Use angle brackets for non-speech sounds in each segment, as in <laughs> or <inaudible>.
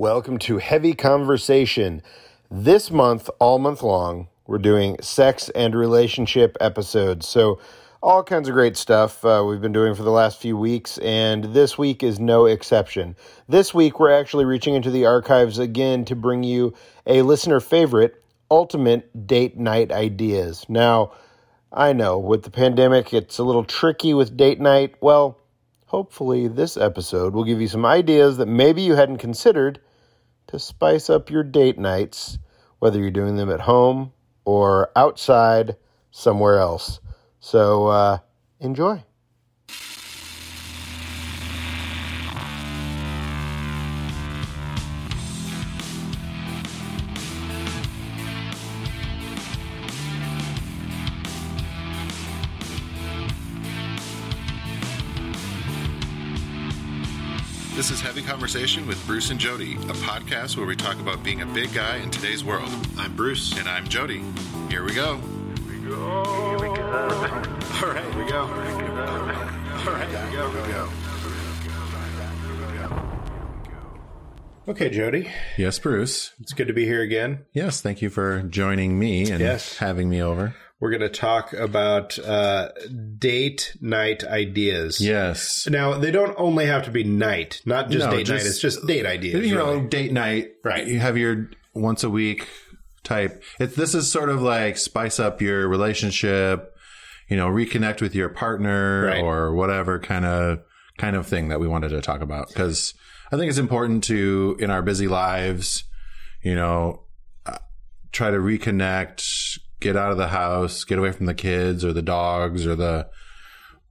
Welcome to Heavy Conversation. This month, all month long, we're doing sex and relationship episodes. So, all kinds of great stuff uh, we've been doing for the last few weeks, and this week is no exception. This week, we're actually reaching into the archives again to bring you a listener favorite ultimate date night ideas. Now, I know with the pandemic, it's a little tricky with date night. Well, hopefully, this episode will give you some ideas that maybe you hadn't considered to spice up your date nights, whether you're doing them at home or outside somewhere else. So, uh, enjoy. This is Heavy Conversation with Bruce and Jody, a podcast where we talk about being a big guy in today's world. I'm Bruce. And I'm Jody. Here we go. All right, here we go. All right, here we go. Here we go. Here we go. Okay, Jody, Yes, Bruce. it's good to be here again. Yes, thank you for joining me and Yes. having me over. We're going to talk about uh, date night ideas. Yes. Now, they don't only have to be night, not just No, date night. It's just date ideas. You know, really. date night. Right. You have your once a week type. It, this is sort of like spice up your relationship, you know, reconnect with your partner Right. or whatever kind of kind of thing that we wanted to talk about because I think it's important to in our busy lives, you know, uh, try to reconnect, get out of the house, get away from the kids or the dogs or the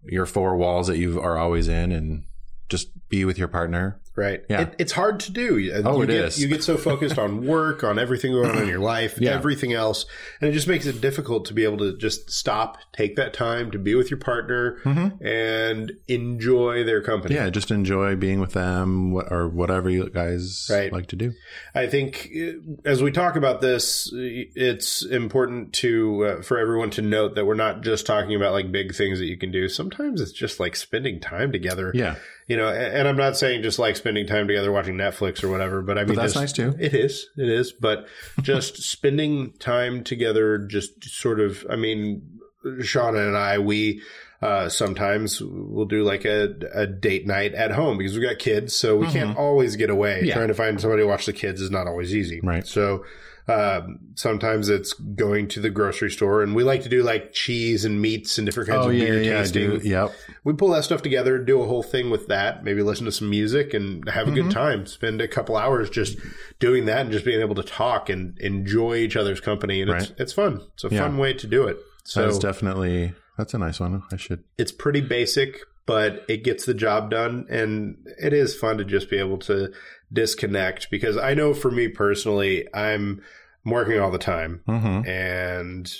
your four walls that you are always in and just be with your partner. Right. Yeah. It, it's hard to do. You- Oh, you it get, is. You get so focused on <laughs> work, on everything going on in your life, Yeah. everything else, and it just makes it difficult to be able to just stop, take that time to be with your partner, and enjoy their company. Mm-hmm. Yeah, just enjoy being with them or whatever you guys Right. like to do. I think uh, as we talk about this, it's important to uh, for everyone to note that we're not just talking about like big things that you can do. Sometimes it's just like spending time together. Yeah. You know, and I'm not saying just like spending time together watching Netflix or whatever, but I mean that's just- nice too. It is, it is, but <laughs> just spending time together, just sort of. I mean, Shauna and I, we uh, sometimes we'll do like a, a date night at home because we've got kids, so we can't always get away. Mm-hmm. Yeah. Trying to find somebody to watch the kids is not always easy. Right. So um, sometimes it's going to the grocery store, and we like to do like cheese and meats and different kinds Oh of yeah, beer yeah, tasting. Yep. We pull that stuff together, do a whole thing with that, maybe listen to some music and have a Mm-hmm. good time. Spend a couple hours just doing that and just being able to talk and enjoy each other's company. And it's, it's fun. It's a Yeah. fun way to do it. So that's definitely that's a nice one. I should. it's pretty basic, but it gets the job done. And it is fun to just be able to disconnect because I know for me personally, I'm working all the time Mm-hmm. and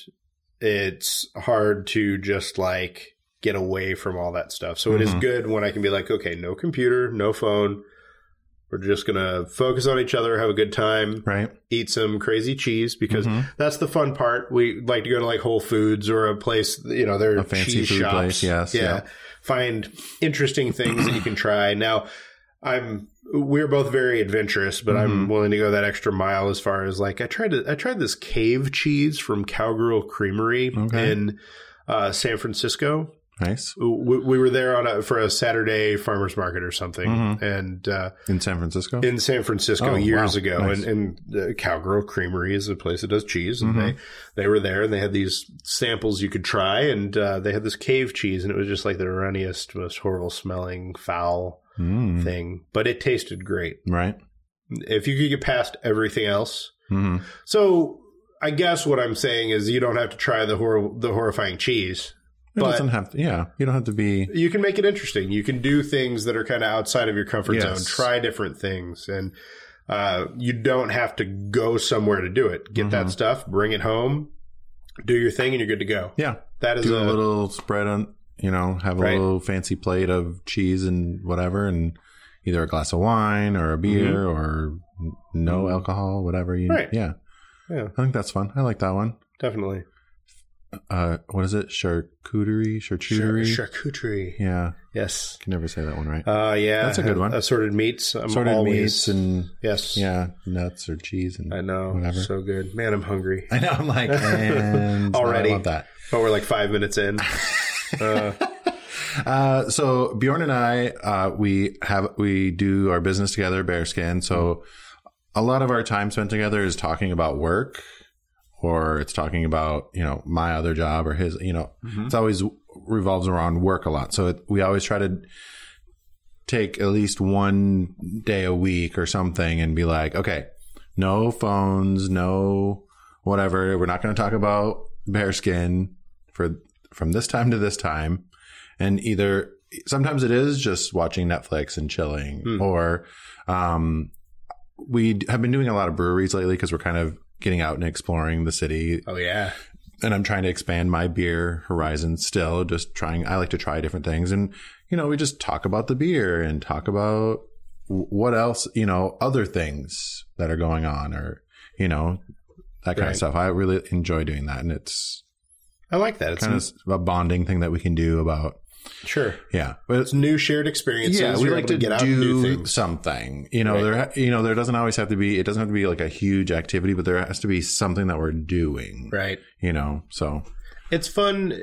it's hard to just like get away from all that stuff. So it is Mhm. good when I can be like, okay, no computer, no phone. We're just to focus on each other, have a good time, Right. eat some crazy cheese because Mhm. that's the fun part. We like to go to like Whole Foods or a place, you know, they're A fancy cheese food shops. place, yes, Yeah. yeah. Find interesting things that you can try. Now, I'm we're both very adventurous, but I'm Mm-hmm. willing to go that extra mile as far as like I tried to I tried this cave cheese from Cowgirl Creamery Okay. in uh, San Francisco. Nice We, we were there on a, for a Saturday farmers market or something, Mhm. and uh, in San Francisco. in San Francisco Oh, years wow. ago, Nice. and, and the Cowgirl Creamery is a place that does cheese, and Mhm. they they were there, and they had these samples you could try, and uh, they had this cave cheese, and it was just like the runniest, most horrible smelling, foul Mm. thing, but it tasted great. Right. If you could get past everything else, hmm so I guess what I'm saying is you don't have to try the hor- the horrifying cheese. It But- doesn't have to. Yeah. You don't have to be. You can make it interesting. You can do things that are kind of outside of your comfort Yes. zone. Try different things, and uh, you don't have to go somewhere to do it. Get that Mhm. stuff, bring it home, do your thing, and you're good to go. Yeah. That is Do a, a little spread on. You know, have a Right. little fancy plate of cheese and whatever, and either a glass of wine or a beer or no Mhm. alcohol, whatever you. Right. Yeah. Yeah. I think that's fun. I like that one. definitely. uh, what is it? Charcuterie, charcuterie. Char- charcuterie. yeah, Yes. can never say that one right. Uh, yeah, That's a good one. Assorted meats. I'm Assorted always, meats and yes, yeah, nuts or cheese and I know. whatever. So good, man. I'm hungry. I know. I'm like, <laughs> Already. I want that. But we're like five minutes in. <laughs> Uh, <laughs> Uh, so Bjorn and I, uh, we have we do our business together, Bearskin. So a lot of our time spent together is talking about work, or it's talking about you know my other job or his. You know, it's always revolves around work a lot. So it, we always try to take at least one day a week or something and be like, okay, no phones, no whatever. We're not going to talk about bearskin for from this time to this time. And either sometimes it is just watching Netflix and chilling, Hmm. or um, we have been doing a lot of breweries lately because we're kind of getting out and exploring the city oh yeah, and I'm trying to expand my beer horizon still, just trying, I like to try different things. And, you know, we just talk about the beer and talk about what else, you know, other things that are going on or, you know, that kind Right. of stuff. I really enjoy doing that. And it's I like that. It's kind of a bonding thing that we can do about, sure. yeah. But It's new shared experiences. yeah, we like to, get out and do do something. You know, Right. there, you know, there doesn't always have to be. It doesn't have to be like a huge activity, but there has to be something that we're doing. Right. You know, so It's fun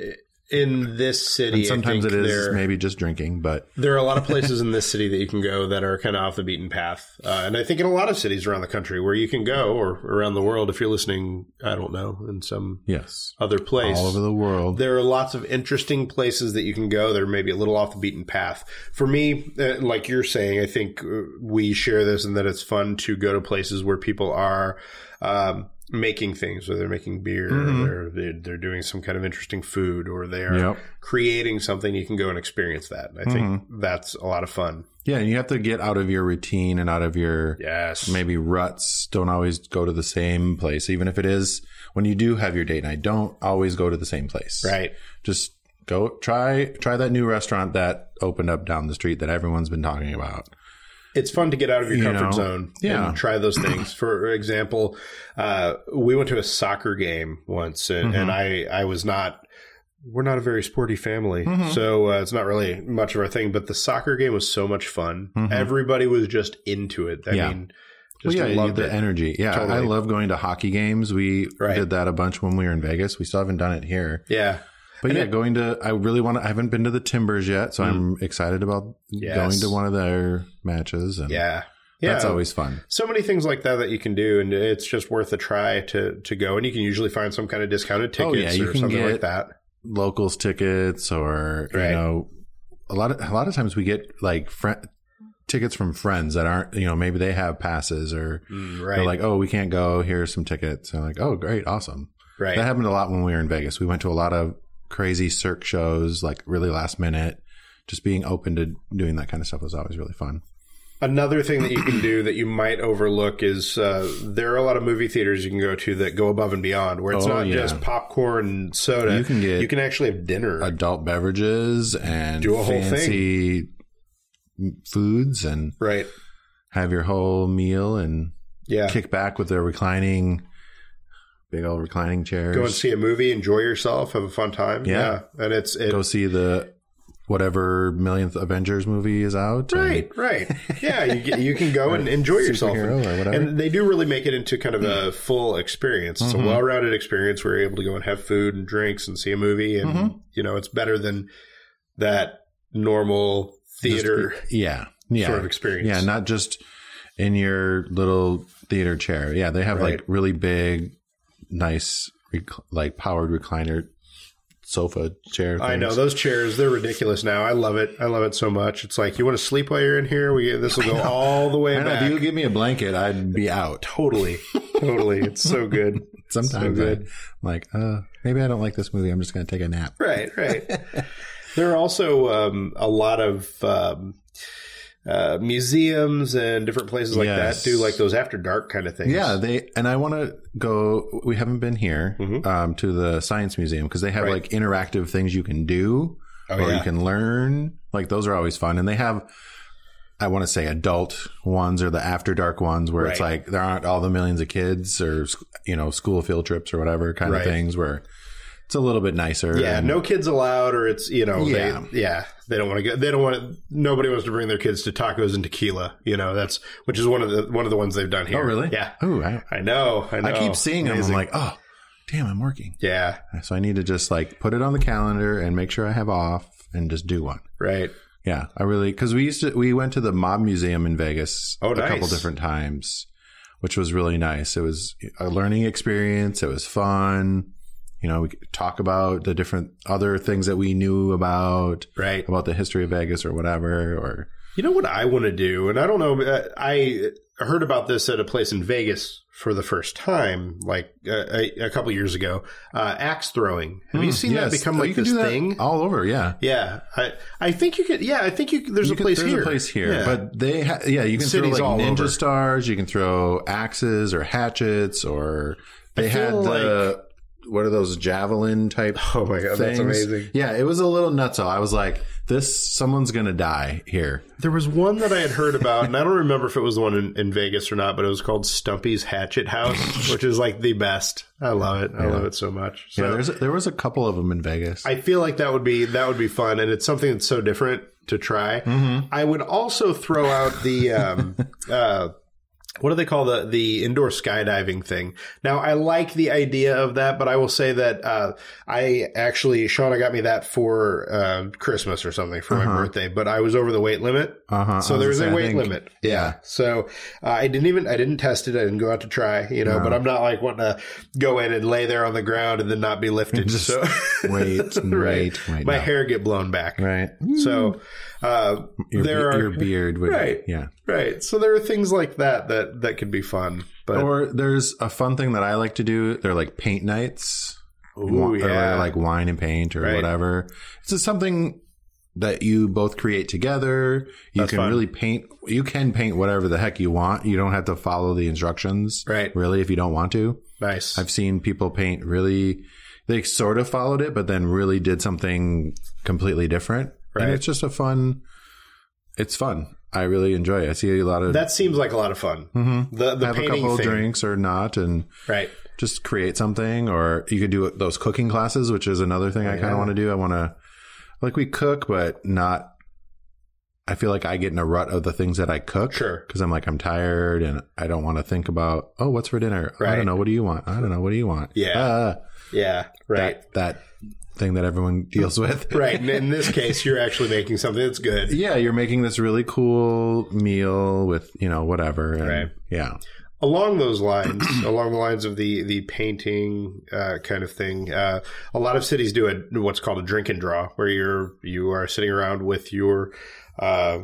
in this city. and sometimes it is there, maybe just drinking, but there are a lot of <laughs> places in this city that you can go that are kind of off the beaten path, uh, and I think in a lot of cities around the country where you can go, or around the world, if you're listening, I don't know, in some yes, other place, all over the world. there are lots of interesting places that you can go that are maybe a little off the beaten path. For me, uh, like you're saying, I think uh, we share this and that it's fun to go to places where people are um, making things, whether they're making beer, Mhm. or they're, they're doing some kind of interesting food, or they are Yep. creating something. You can go and experience that. I think that's a lot of fun. Yeah, and you have to get out of your routine and out of your Yes, maybe ruts. Don't always go to the same place, even if it is when you do have your date night. Don't always go to the same place. right. Just go try try that new restaurant that opened up down the street that everyone's been talking about. It's fun to get out of your You comfort know, zone yeah. and try those things. For example, uh, we went to a soccer game once, and, Mm-hmm. and I I was not. We're not a very sporty family, Mhm. so uh, it's not really much of our thing. But the soccer game was so much fun. Mhm. Everybody was just into it. I Yeah. mean, Well, just yeah, loved the it. energy. Yeah, I love going to hockey games. We Right. did that a bunch when we were in Vegas. We still haven't done it here. yeah, But And yeah, it- going to I really want to. I haven't been to the Timbers yet, so I'm excited about Yes. going to one of their matches. And yeah, yeah. that's always fun. so many things like that that you can do, and it's just worth a try to to go. And you can usually find some kind of discounted tickets Oh, yeah, you or can something like get- that. Locals tickets, or Right. you know, a lot of a lot of times we get like fri tickets from friends that aren't you know maybe they have passes or Mm, right, they're like oh we can't go here's some tickets and I'm like oh great awesome right. that happened a lot when we were in Vegas we went to a lot of crazy Cirque shows like really last minute just being open to doing that kind of stuff was always really fun Another thing that you can do that you might overlook is uh, there are a lot of movie theaters you can go to that go above and beyond, where it's Oh, not yeah. just popcorn and soda. You can get- you can actually have dinner. adult beverages and Do a whole thing. foods and right? have your whole meal and Yeah. kick back with their reclining big old reclining chairs Go and see a movie, enjoy yourself, have a fun time. Yeah. and it's it, go see the whatever millionth avengers movie is out and- right, right. Yeah, you you can go <laughs> and enjoy yourself. Whatever. And they do really make it into kind of a full experience. It's Mhm. a well-rounded experience where you're able to go and have food and drinks and see a movie, and Mhm. you know it's better than that normal Just- theater yeah yeah sort of experience. Yeah, not just in your little theater chair. Yeah, they have like really big, nice, rec- like powered recliner sofa chair. I know those chairs; they're ridiculous now. I love it. I love it so much. It's like you want to sleep while you're in here. We this will <laughs> go all the way back. if you give me a blanket, I'd be out. totally, totally. It's so good. <laughs> Sometimes So I'm like, uh, maybe I don't like this movie. I'm just going to take a nap. Right, right. <laughs> there are also um, a lot of um, uh, museums and different places like Yes. that do like those after dark kind of things. Yeah, they and I want to go. We haven't been here Mhm. um, to the science museum because they have Right. like interactive things you can do Oh, or yeah. you can learn. Like those are always fun, and they have. I want to say adult ones or the after dark ones where it's like there aren't all the millions of kids or you know school field trips or whatever kind Right. of things where it's a little bit nicer. Yeah, and- no kids allowed, or it's you know, Yeah. they, yeah, they don't want to go. They don't want. To, nobody wants to bring their kids to tacos and tequila. You know, that's which is one of the one of the ones they've done oh, here. Oh, really? Yeah, Oh, I, I know. I know. I keep seeing them. I'm like, oh, damn, I'm working. yeah, So I need to just like put it on the calendar and make sure I have off and just do one. right. Yeah, I really because we used to we went to the Mob Museum in Vegas Oh, a couple different times, which was really nice. It was a learning experience. It was fun. You know, we could talk about the different other things that we knew about Right. about the history of Vegas or whatever. Or You know what I want to do, and I don't know. uh, I heard about this at a place in Vegas for the first time, like uh, a, a couple years ago. Uh, axe throwing. Have you seen that Hmm. Yes. become Oh, like you this that thing? all over? Yeah. Yeah, I I think you could. Yeah, I think you. There's You a can- place there's here. a place here, Yeah. but they, ha- yeah, you can Cities throw like ninja over. stars. You can throw axes or hatchets, or they had the what are those javelin type? <laughs> Oh my god, that's amazing. Yeah, it was a little nutso. I was like, this, someone's gonna die here. There was one that I had heard about, and I don't remember if it was the one in, in Vegas or not, but it was called Stumpy's Hatchet House, <laughs> which is like the best. I love it. I love it so much. So yeah, there's there was a couple of them in Vegas. I feel like that would be that would be fun, and it's something that's so different to try. Mm-hmm. I would also throw out the um, <laughs> uh, what do they call the the indoor skydiving thing? Now I like the idea of that, but I will say that uh, I actually Shauna got me that for uh, Christmas or something for my birthday, but I was over the weight limit. uh-huh. So there's a weight think- limit. Yeah. So uh, I didn't even I didn't test it. I didn't go out to try, you know. But I'm not like wanting to go in and lay there on the ground and then not be lifted. Just so <laughs> wait right. wait, wait, My no. hair get blown back. Right. So uh, Your, there are your beard would, Right. yeah. right. So there are things like that that that could be fun. But Or there's a fun thing that I like to do. They're like paint nights. Ooh, Or like wine and paint or Right. whatever. It's just something that you both create together. You That's can fun. really paint. You can paint whatever the heck you want. You don't have to follow the instructions. Right. Really, if you don't want to. nice. I've seen people paint really. They sort of followed it, but then really did something completely different. Right. And it's just a fun. It's fun. I really enjoy it. I see a lot of that seems like a lot of fun. Mm-hmm. The the have a couple thing, drinks or not, and right? just create something or you could do those cooking classes which is another thing i kind of want to do i want to like we cook but not i feel like i get in a rut of the things that i cook Sure. because i'm like i'm tired and i don't want to think about oh what's for dinner i don't know what do you want i don't know what do you want Yeah. Ah, Yeah, right. that, that thing that everyone deals <laughs> with Right. And in this case, you're actually making something that's good. yeah you're making this really cool meal with you know whatever and Right. yeah along those lines, <clears throat> along the lines of the the painting uh, kind of thing, uh, a lot of cities do a what's called a drink and draw, where you're you are sitting around with your uh,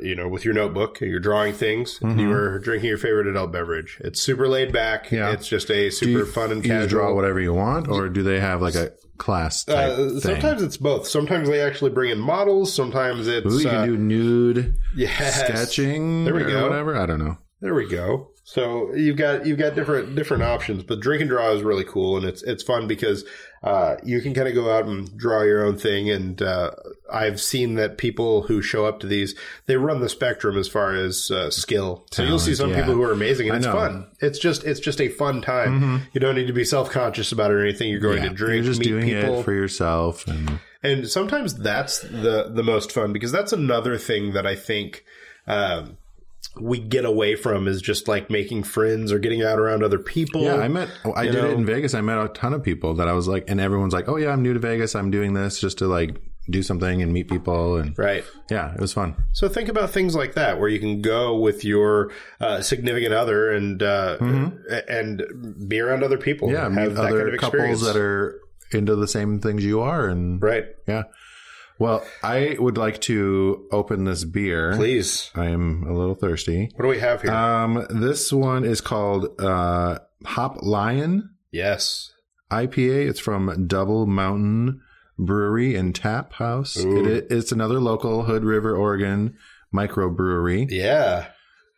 you know with your notebook, you're drawing things, and you are drinking your favorite adult beverage. It's super laid back. Mm-hmm. Yeah. It's just a super fun and you casual. draw whatever you want or do they have like a class type Uh, sometimes it's both. Sometimes they actually bring in models. Sometimes it's Ooh, you uh, can do nude yes. sketching There we or go. whatever. I don't know. There we go. So you've got you've got different different options, but drink and draw is really cool, and it's it's fun because uh, you can kind of go out and draw your own thing. And uh, I've seen that people who show up to these they run the spectrum as far as uh, skill. So you'll see some yeah. people who are amazing, and I it's know. Mm-hmm. fun. It's just it's just a fun time. You don't need to be self conscious about it or anything. You're going Yeah, to drink, you're just meet doing people, it for yourself, and and sometimes that's the the most fun because that's another thing that I think um, we get away from is just like making friends or getting out around other people. yeah, I met. I did know? it in Vegas. I met a ton of people that I was like, and everyone's like, "Oh yeah, I'm new to Vegas. I'm doing this just to like do something and meet people." And right. yeah, it was fun. So think about things like that where you can go with your uh, significant other and uh, and be around other people. Mm-hmm. Yeah, have meet other kind of couples that are into the same things you are, and right. yeah. Well, I would like to open this beer. Please, I am a little thirsty. what do we have here? Um, this one is called uh, Hop Lion yes. IPA. It's from Double Mountain Brewery and Tap House. Ooh. It, it's another local Hood River, Oregon microbrewery. Yeah.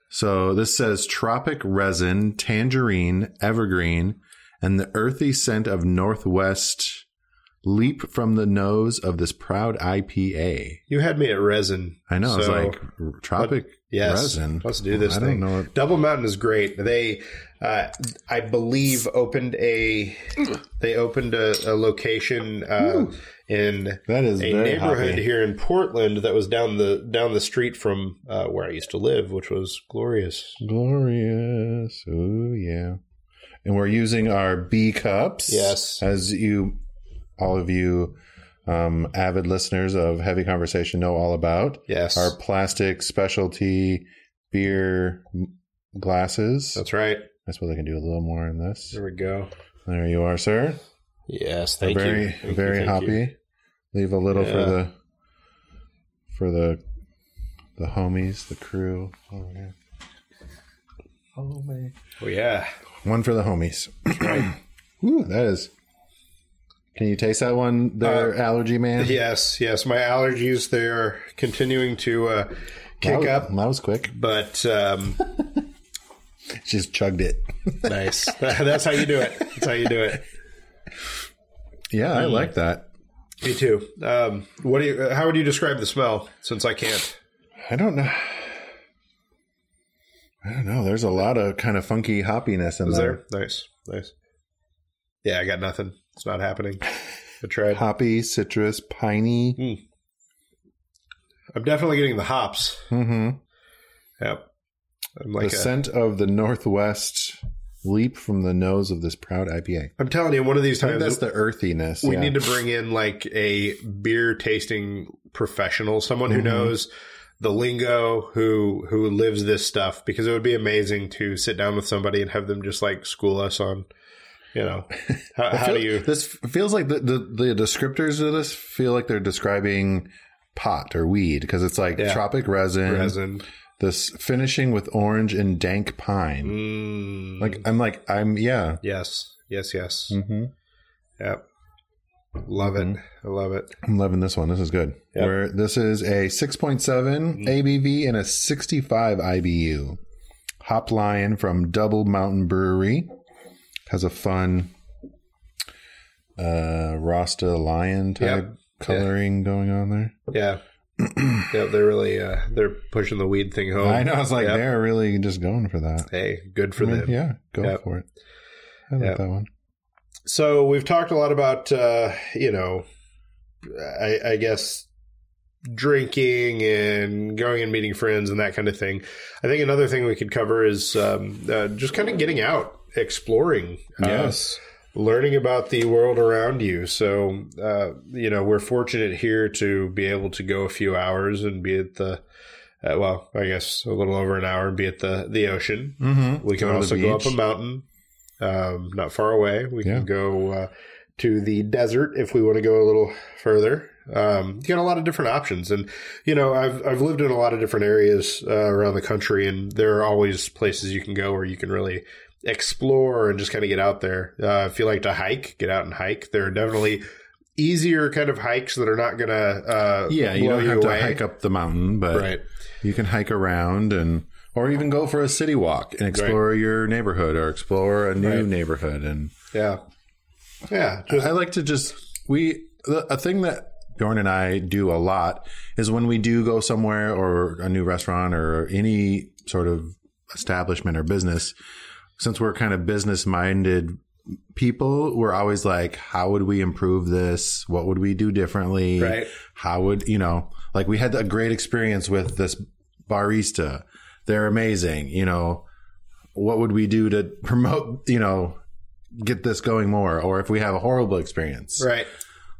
So this says tropic resin, tangerine, evergreen, and the earthy scent of Northwest leap from the nose of this proud IPA. You had me at resin. I know it's So, like tropic Yes, resin. let's do this I thing. don't know. What, Double Mountain is great. They, uh, I believe, opened a they opened a, a location uh, in that is a neighborhood hoppy. here in Portland that was down the down the street from uh, where I used to live, which was glorious. Glorious. Oh yeah. And we're using our B cups. Yes. As you all of you um, avid listeners of Heavy Conversation know all about. Yes, Our plastic specialty beer glasses. that's right. I suppose I can do a little more in this. There we go. There you are, sir. Yes, thank very, you. Thank you, very thank hoppy. you. Leave a little for the for the the homies, the crew. Oh yeah. Homie. Oh yeah, One for the homies. <clears throat> Ooh, that is. Can you taste that one there, allergy man? yes, yes. My allergies they're continuing to uh, that kick was, up, That was quick. but um, <laughs> Just chugged it. <laughs> nice. <laughs> That's how you do it. That's how you do it. Yeah. I like that. Me too. Um, what do you? How would you describe the smell? Since I can't. I don't know. I don't know. There's a lot of kind of funky hoppiness in Is there. there? Nice, nice. Yeah, I got nothing. It's not happening. <laughs> I tried. Hoppy, citrus, piney. I'm definitely getting the hops. Mm-hmm. Yep. I'm the a, scent of the Northwest leap from the nose of this proud IPA. I'm telling you, one of these times that's the earthiness. we yeah. need to bring in like a beer tasting professional, someone who Mhm. knows the lingo, who who lives this stuff, because it would be amazing to sit down with somebody and have them just like school us on, you know, <laughs> how, how do you? This feels like the, the the descriptors of this feel like they're describing pot or weed because it's like Yeah. tropic resin, Resin. This finishing with orange and dank pine. Mm, Like I'm like I'm yeah. yes, yes, yes. Mm-hmm. Yep. Love it. I love it. I'm loving this one. This is good. Yep. Where this is a 6.7 ABV and a 65 IBU. Hop Lion from Double Mountain Brewery has a fun uh Rasta lion type Yep. coloring going on there. Yeah. <clears throat> yeah, they're really uh they're pushing the weed thing home. I know it's like Yep. they're really just going for that. Hey, good for I mean, them. Yeah, go Yep. for it. I like that one. So we've talked a lot about uh, you know, I, I guess drinking and going and meeting friends and that kind of thing. I think another thing we could cover is um, uh, just kind of getting out, exploring, uh, learning about the world around you. So, uh, you know, we're fortunate here to be able to go a few hours and be at the, uh, well, I guess a little over an hour and be at the, the ocean. Mm-hmm. We can also go up a mountain, um, not far away. We Yeah. can go uh, to the desert if we want to go a little further. Um, you got a lot of different options, and you know, I've I've lived in a lot of different areas uh, around the country, and there are always places you can go where you can really explore and just kind of get out there. Uh, if you like to hike, get out and hike. There are definitely easier kind of hikes that are not gonna uh, Yeah, you don't have away. to hike up the mountain, but right. you can hike around and or even go for a city walk and explore your neighborhood or explore a new Right. neighborhood and Yeah, yeah. Just, I like to just we a thing that Bjorn and I do a lot is when we do go somewhere or a new restaurant or any sort of establishment or business since we're kind of business minded people we're always like how would we improve this? What would we do differently? Right. how would you know like we had a great experience with this barista they're amazing you know. What would we do to promote you know get this going more? Or if we have a horrible experience. Right.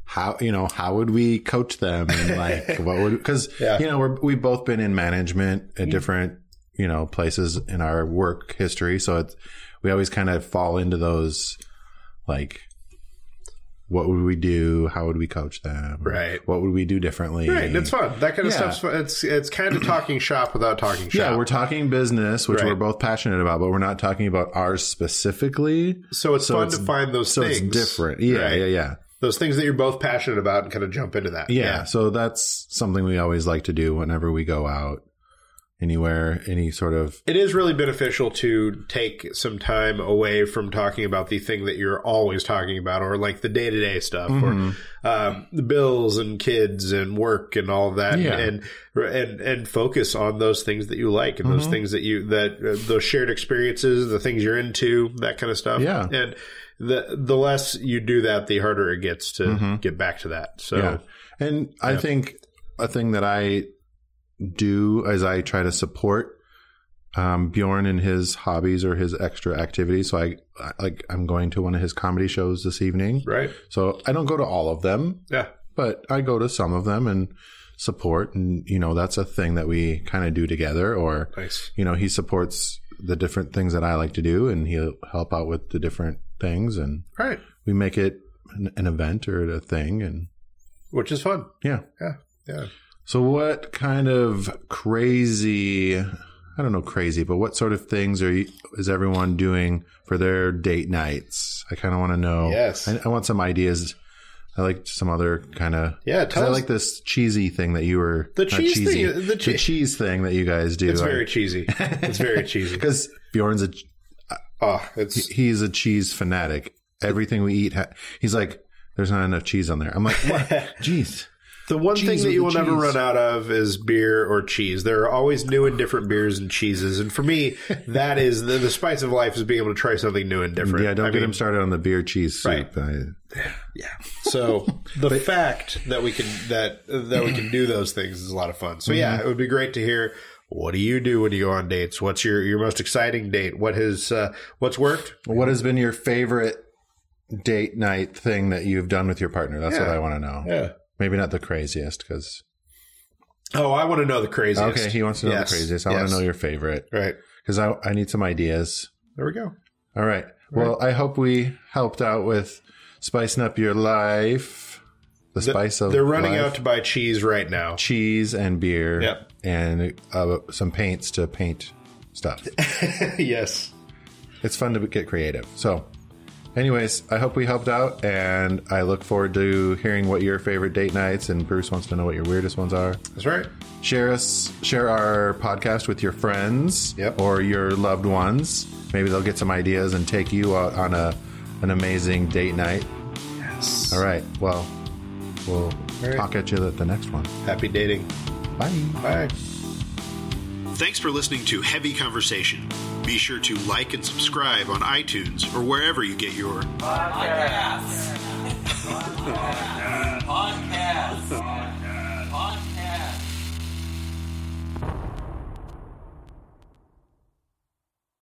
how you know how would we coach them? And like <laughs> what would because Yeah. you know we're, we've both been in management at mm-hmm. different you know places in our work history so it's we always kind of fall into those like what would we do how would we coach them Right. what would we do differently Right, it's fun. That kind of Yeah. stuff's fun. It's it's kind of talking shop without talking shop. yeah we're talking business which Right. we're both passionate about but we're not talking about ours specifically so it's so fun it's- to find those so things. it's different yeah Right. yeah yeah Those things that you're both passionate about and kind of jump into that. yeah, so that's something we always like to do whenever we go out anywhere, any sort of It is really beneficial to take some time away from talking about the thing that you're always talking about, or like the day to day stuff, Mhm. or um, the bills and kids and work and all that, Yeah. and and and focus on those things that you like and those Mhm. things that you that uh, those shared experiences, the things you're into, that kind of stuff. Yeah. and the the less you do that, the harder it gets to Mhm. get back to that. So yeah. And I Yeah. think a thing that I do is I try to support um, Bjorn and his hobbies or his extra activities. So I I- like I'm going to one of his comedy shows this evening. right, So I don't go to all of them, yeah, but I go to some of them and support. And you know that's a thing that we kind of do together. Or nice, you know he supports the different things that I like to do, and he'll help out with the different things, and right, we make it an, an event or a thing. And which is fun. yeah, Yeah, yeah. So, what kind of crazy, I don't know, crazy, but what sort of things are you, is everyone doing for their date nights? I kind of want to know. Yes. I, I want some ideas. I like some other kind of. Yeah, tell I like this cheesy thing that you were. The cheese cheesy, thing- the che- cheese thing that you guys do. It's very cheesy. It's very <laughs> cheesy. because Bjorn's a Oh, it's he's a cheese fanatic. Everything we eat, ha- he's like, "There's not enough cheese on there." I'm like, "What? <laughs> Jeez." The one cheese thing that you will never run out of is beer or cheese. There are always new and different beers and cheeses, and for me, that is the, the spice of life is being able to try something new and different. Yeah, don't I get mean, him started on the beer cheese soup. I- Yeah. So the fact that we can that that we can do those things is a lot of fun. So Mm-hmm. yeah, it would be great to hear. What do you do when you go on dates? What's your your most exciting date? What has uh, what's worked? What has been your favorite date night thing that you've done with your partner? That's what I want to know. Yeah. Maybe not the craziest, because Oh, I want to know the craziest. okay, he wants to know Yes. the craziest. I want to know your favorite Right. because I I need some ideas. There we go. All right. Well, I hope we helped out with spicing up your life. The spice of They're running life. out to buy cheese right now. cheese and beer. Yep. And uh, some paints to paint stuff. <laughs> yes. it's fun to get creative. So, anyways, I hope we helped out, and I look forward to hearing what your favorite date nights. And Bruce wants to know what your weirdest ones are. That's right. Share us, share our podcast with your friends Yep. or your loved ones. Maybe they'll get some ideas and take you out on a an amazing date night. Yes. All right. Well, we'll right. talk at you at the next one. Happy dating. Bye. Bye. Thanks for listening to Heavy Conversation be sure to like and subscribe on iTunes or wherever you get your podcasts. podcasts. podcasts. podcasts.